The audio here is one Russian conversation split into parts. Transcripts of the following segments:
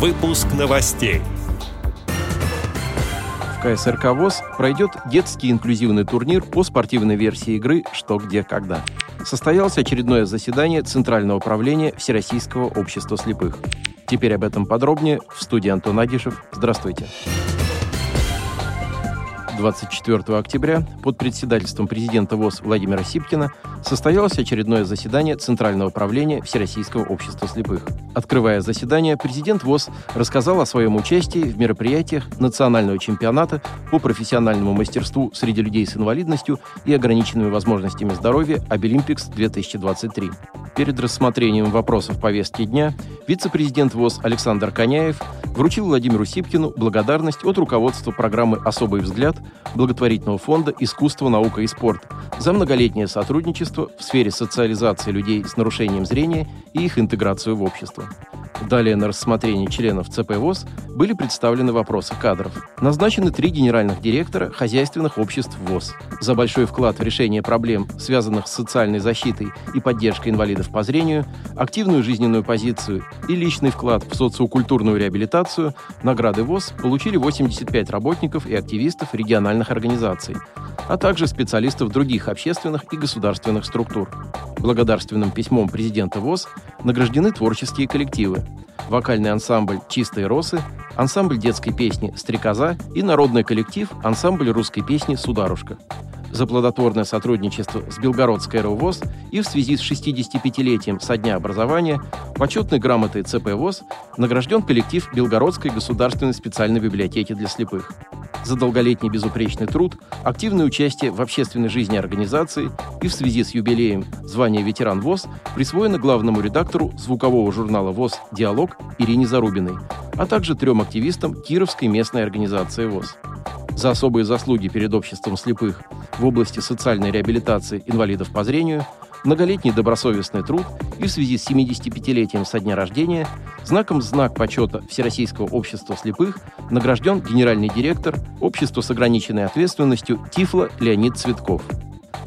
Выпуск новостей. В КСРК ВОЗ пройдет детский инклюзивный турнир по спортивной версии игры «Что, где, когда». Состоялось очередное заседание Центрального управления Всероссийского общества слепых. Теперь об этом подробнее в студии Антон Агишев. Здравствуйте. Здравствуйте. 24 октября под председательством президента ВОЗ Владимира Сипкина состоялось очередное заседание Центрального управления Всероссийского общества слепых. Открывая заседание, президент ВОЗ рассказал о своем участии в мероприятиях национального чемпионата по профессиональному мастерству среди людей с инвалидностью и ограниченными возможностями здоровья «Обилимпикс-2023». Перед рассмотрением вопросов повестки дня вице-президент ВОЗ Александр Коняев вручил Владимиру Сипкину благодарность от руководства программы «Особый взгляд» благотворительного фонда «Искусство, наука и спорт» за многолетнее сотрудничество в сфере социализации людей с нарушением зрения и их интеграцию в общество. Далее на рассмотрение членов ЦП ВОЗ были представлены вопросы кадров. Назначены три генеральных директора хозяйственных обществ ВОЗ. За большой вклад в решение проблем, связанных с социальной защитой и поддержкой инвалидов по зрению, активную жизненную позицию и личный вклад в социокультурную реабилитацию награды ВОЗ получили 85 работников и активистов региональных организаций, а также специалистов других общественных и государственных структур. Благодарственным письмом президента ВОЗ награждены творческие коллективы. Вокальный ансамбль «Чистые росы», ансамбль детской песни «Стрекоза» и народный коллектив ансамбль русской песни «Сударушка» за плодотворное сотрудничество с Белгородской РОВОЗ и в связи с 65-летием со дня образования почетной грамотой ЦП ВОЗ награжден коллектив Белгородской государственной специальной библиотеки для слепых. За долголетний безупречный труд, активное участие в общественной жизни организации и в связи с юбилеем. Звания ветеран ВОЗ присвоено главному редактору звукового журнала ВОЗ «Диалог» Ирине Зарубиной, а также трем активистам Кировской местной организации ВОЗ за особые заслуги перед обществом слепых в области социальной реабилитации инвалидов по зрению, многолетний добросовестный труд и в связи с 75-летием со дня рождения знаком «Знак почета Всероссийского общества слепых» награжден генеральный директор Общества с ограниченной ответственностью Тифла Леонид Цветков –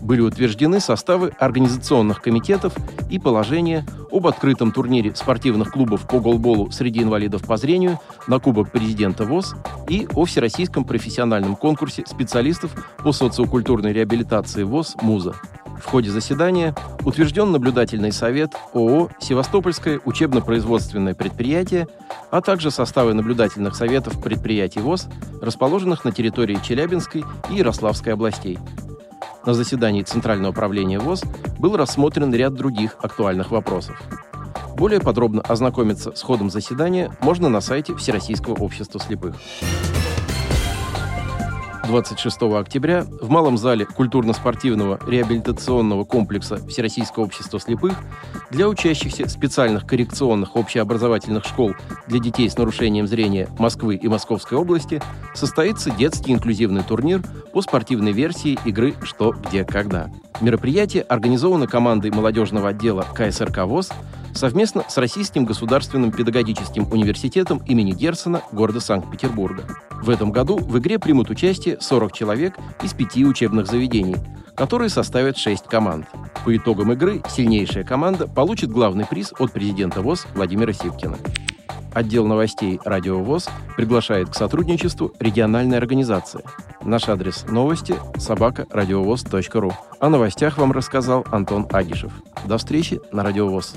были утверждены составы организационных комитетов и положения об открытом турнире спортивных клубов по голболу среди инвалидов по зрению на Кубок президента ВОЗ и о Всероссийском профессиональном конкурсе специалистов по социокультурной реабилитации ВОЗ «МУЗа». В ходе заседания утвержден наблюдательный совет ООО «Севастопольское учебно-производственное предприятие», а также составы наблюдательных советов предприятий ВОЗ, расположенных на территории Челябинской и Ярославской областей. На заседании Центрального управления ВОЗ был рассмотрен ряд других актуальных вопросов. Более подробно ознакомиться с ходом заседания можно на сайте Всероссийского общества слепых. 26 октября в Малом зале культурно-спортивного реабилитационного комплекса Всероссийского общества слепых для учащихся специальных коррекционных общеобразовательных школ для детей с нарушением зрения Москвы и Московской области состоится детский инклюзивный турнир по спортивной версии игры «Что, где, когда». Мероприятие организовано командой молодежного отдела КСРК ВОЗ совместно с Российским государственным педагогическим университетом имени Герцена города Санкт-Петербурга. В этом году в игре примут участие 40 человек из пяти учебных заведений, которые составят 6 команд. По итогам игры сильнейшая команда получит главный приз от президента ВОЗ Владимира Сивкина. Отдел новостей «Радио ВОЗ» приглашает к сотрудничеству региональной организации. Наш адрес новости – собакарадиовоз.ру. О новостях вам рассказал Антон Агишев. До встречи на «Радио ВОЗ».